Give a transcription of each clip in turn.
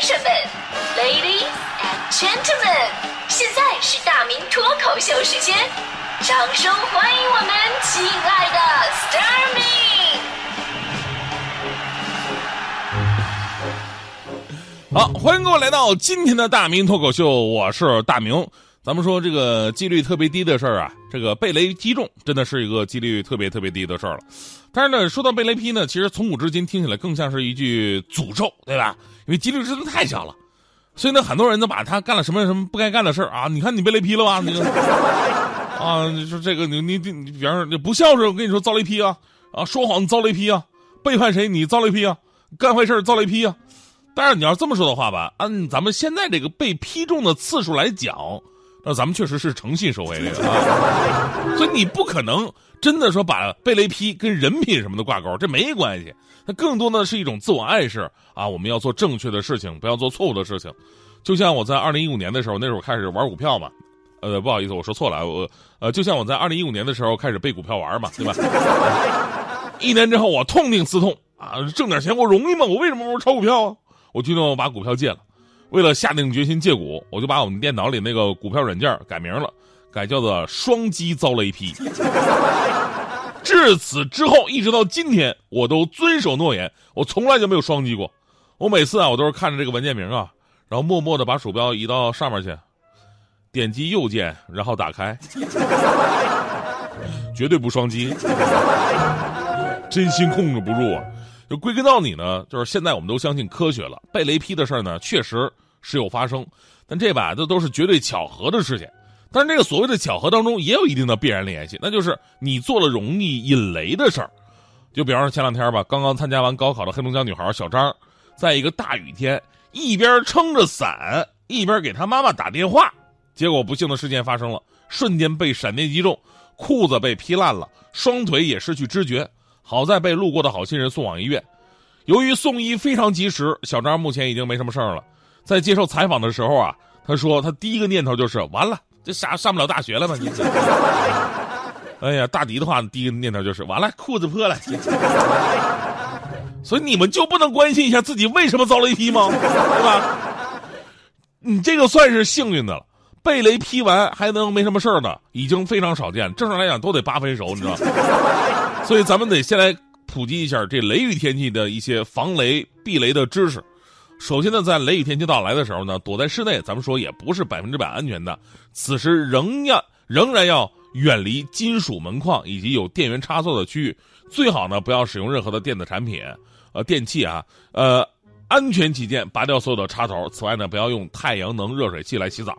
先生们，Ladies and Gentlemen，现在是大明脱口秀时间，掌声欢迎我们亲爱的 s t a r m y 好，欢迎各位来到今天的大明脱口秀，我是大明。咱们说这个几率特别低的事儿啊，这个被雷击中真的是一个几率特别特别低的事儿了。但是呢，说到被雷劈呢，其实从古至今听起来更像是一句诅咒，对吧？因为几率真的太小了，所以呢，很多人都把他干了什么什么不该干的事儿啊，你看你被雷劈了吧？你 啊，你说这个你你你，比方说你不孝顺，我跟你说遭雷劈啊啊，说谎遭雷劈啊，背叛谁你遭雷劈啊，干坏事遭雷劈啊。但是你要这么说的话吧，按咱们现在这个被劈中的次数来讲。那咱们确实是诚信守卫这个啊，所以你不可能真的说把被雷劈跟人品什么的挂钩，这没关系。它更多的是一种自我暗示啊，我们要做正确的事情，不要做错误的事情。就像我在二零一五年的时候，那时候开始玩股票嘛，呃，不好意思，我说错了，我呃，就像我在二零一五年的时候开始背股票玩嘛，对吧？一年之后我痛定思痛啊，挣点钱我容易吗？我为什么不炒股票啊？我决定把股票戒了。为了下定决心戒股，我就把我们电脑里那个股票软件改名了，改叫做“双击遭雷劈”。至此之后，一直到今天，我都遵守诺言，我从来就没有双击过。我每次啊，我都是看着这个文件名啊，然后默默的把鼠标移到上面去，点击右键，然后打开，绝对不双击，真心控制不住啊。就归根到底呢，就是现在我们都相信科学了。被雷劈的事儿呢，确实时有发生，但这把这都是绝对巧合的事情。但是这个所谓的巧合当中，也有一定的必然联系，那就是你做了容易引雷的事儿。就比方说前两天吧，刚刚参加完高考的黑龙江女孩小张，在一个大雨天，一边撑着伞，一边给她妈妈打电话，结果不幸的事件发生了，瞬间被闪电击中，裤子被劈烂了，双腿也失去知觉。好在被路过的好心人送往医院，由于送医非常及时，小张目前已经没什么事儿了。在接受采访的时候啊，他说他第一个念头就是完了，这上上不了大学了吗？你，哎呀，大迪的话第一个念头就是完了，裤子破了。所以你们就不能关心一下自己为什么遭雷劈吗？对吧？你这个算是幸运的了。被雷劈完还能没什么事儿呢，已经非常少见。正常来讲都得八分熟，你知道。所以咱们得先来普及一下这雷雨天气的一些防雷避雷的知识。首先呢，在雷雨天气到来的时候呢，躲在室内，咱们说也不是百分之百安全的。此时仍要仍然要远离金属门框以及有电源插座的区域，最好呢不要使用任何的电子产品，呃，电器啊，呃，安全起见，拔掉所有的插头。此外呢，不要用太阳能热水器来洗澡。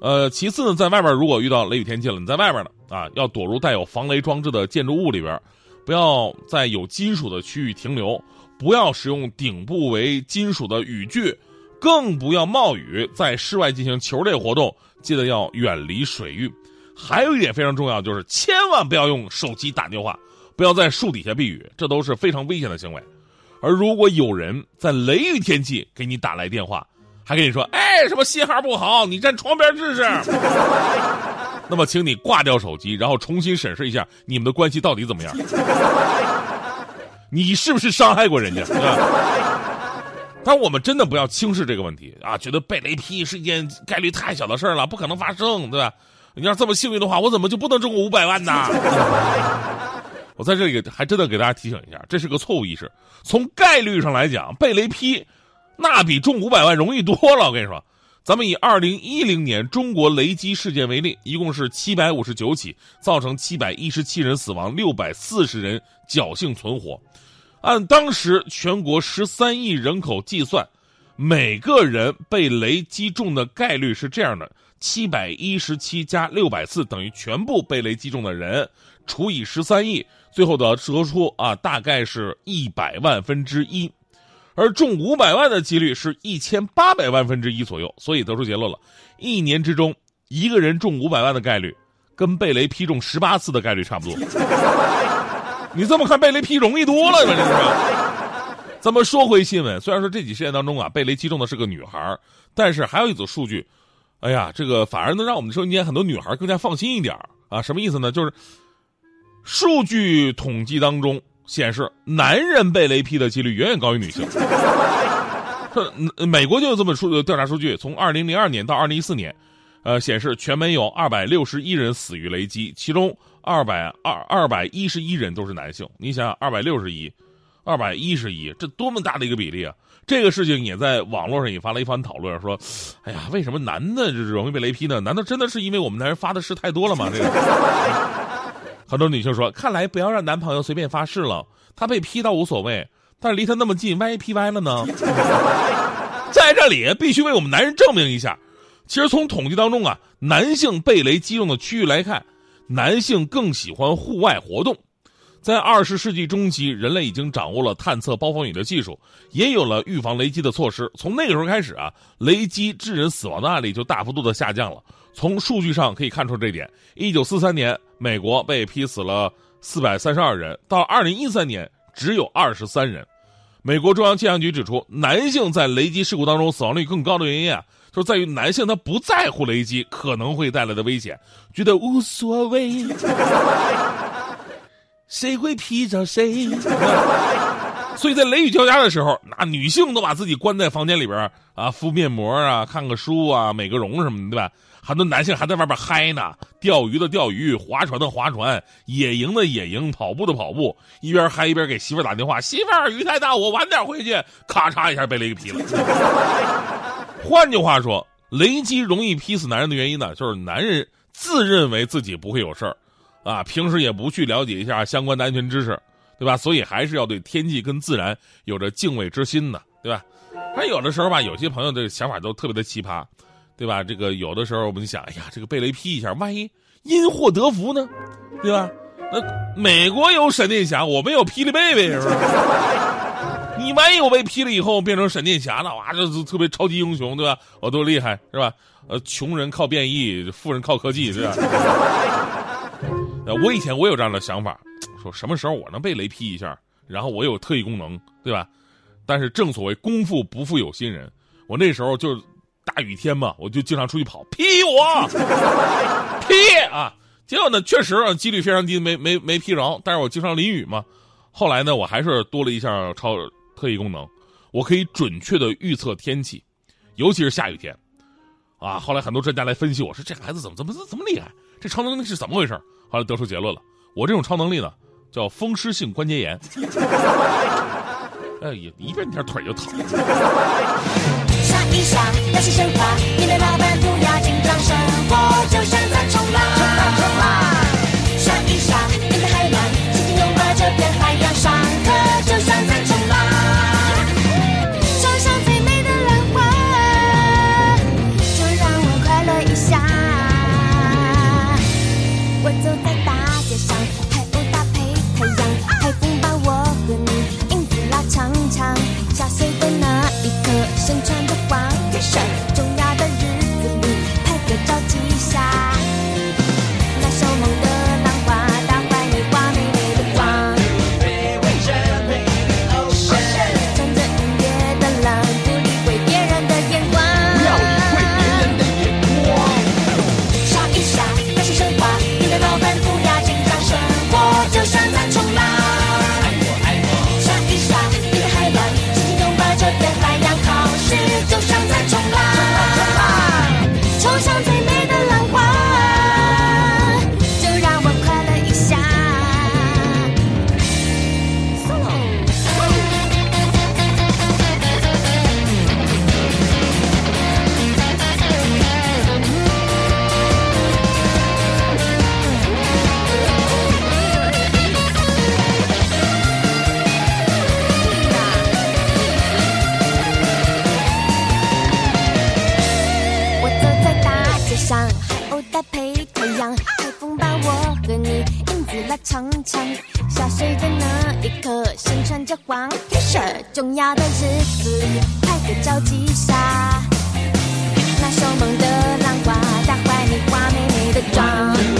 呃，其次呢，在外边如果遇到雷雨天气了，你在外边呢啊，要躲入带有防雷装置的建筑物里边，不要在有金属的区域停留，不要使用顶部为金属的雨具，更不要冒雨在室外进行球类活动，记得要远离水域。还有一点非常重要，就是千万不要用手机打电话，不要在树底下避雨，这都是非常危险的行为。而如果有人在雷雨天气给你打来电话，还跟你说，哎，什么信号不好？你站窗边试试。那么，请你挂掉手机，然后重新审视一下你们的关系到底怎么样。你是不是伤害过人家？但我们真的不要轻视这个问题啊！觉得被雷劈是一件概率太小的事了，不可能发生，对吧？你要这么幸运的话，我怎么就不能中过五百万呢？我在这里还真的给大家提醒一下，这是个错误意识。从概率上来讲，被雷劈。那比中五百万容易多了，我跟你说，咱们以二零一零年中国雷击事件为例，一共是七百五十九起，造成七百一十七人死亡，六百四十人侥幸存活。按当时全国十三亿人口计算，每个人被雷击中的概率是这样的：七百一十七加六百四等于全部被雷击中的人除以十三亿，最后得得出啊，大概是一百万分之一。而中五百万的几率是一千八百万分之一左右，所以得出结论了：一年之中，一个人中五百万的概率，跟被雷劈中十八次的概率差不多。你这么看，被雷劈容易多了吧？这是。咱们说回新闻，虽然说这几事件当中啊，被雷击中的是个女孩，但是还有一组数据，哎呀，这个反而能让我们收音间很多女孩更加放心一点啊。什么意思呢？就是数据统计当中。显示男人被雷劈的几率远远高于女性，说 呃美国就有这么数调查数据，从二零零二年到二零一四年，呃，显示全美有二百六十一人死于雷击，其中二百二二百一十一人都是男性。你想想，二百六十一，二百一十一，这多么大的一个比例啊！这个事情也在网络上引发了一番讨论，说，哎呀，为什么男的就是容易被雷劈呢？难道真的是因为我们男人发的誓太多了吗？这个，很多女性说，看来不要让男朋友随便发誓了，他被劈倒无所谓，但是离他那么近，万一劈歪了呢？在这里必须为我们男人证明一下，其实从统计当中啊，男性被雷击中的区域来看，男性更喜欢户外活动。在二十世纪中期，人类已经掌握了探测暴风雨的技术，也有了预防雷击的措施。从那个时候开始啊，雷击致人死亡的案例就大幅度的下降了。从数据上可以看出这点。一九四三年，美国被劈死了四百三十二人，到二零一三年只有二十三人。美国中央气象局指出，男性在雷击事故当中死亡率更高的原因啊，就是在于男性他不在乎雷击可能会带来的危险，觉得无所谓。谁会劈着谁？所以在雷雨交加的时候，那女性都把自己关在房间里边啊，敷面膜啊，看个书啊，美个容什么的，对吧？很多男性还在外边嗨呢，钓鱼的钓鱼，划船的划船，野营的野营，跑步的跑步，一边嗨一边给媳妇打电话：“媳妇，雨太大，我晚点回去。”咔嚓一下被雷劈了。换句话说，雷击容易劈死男人的原因呢，就是男人自认为自己不会有事儿。啊，平时也不去了解一下相关的安全知识，对吧？所以还是要对天气跟自然有着敬畏之心的，对吧？而有的时候吧，有些朋友的想法都特别的奇葩，对吧？这个有的时候我们想，哎呀，这个被雷劈一下，万一因祸得福呢，对吧？那美国有闪电侠，我们有霹雳贝贝，是吧？你万一我被劈了以后变成闪电侠了，哇，这是特别超级英雄，对吧？我多厉害，是吧？呃，穷人靠变异，富人靠科技，是吧？呃，我以前我有这样的想法，说什么时候我能被雷劈一下，然后我有特异功能，对吧？但是正所谓功夫不负有心人，我那时候就是大雨天嘛，我就经常出去跑，劈我，劈啊！结果呢，确实啊，几率非常低，没没没劈着。但是我经常淋雨嘛，后来呢，我还是多了一项超特异功能，我可以准确的预测天气，尤其是下雨天，啊！后来很多专家来分析我说这孩子怎么怎么怎么厉害，这超能力是怎么回事？后来得出结论了，我这种超能力呢，叫风湿性关节炎。哎，呀一变天腿就疼。想一想，那些神话，面对老板不要紧张，生活就像在冲浪。冲浪冲浪。想一想，面对海浪，紧紧拥抱这片海洋，记长长。下水的那一刻，身穿着黄 T 恤，重要的日子里拍个照记下。那凶猛的浪花打坏你画美美的妆。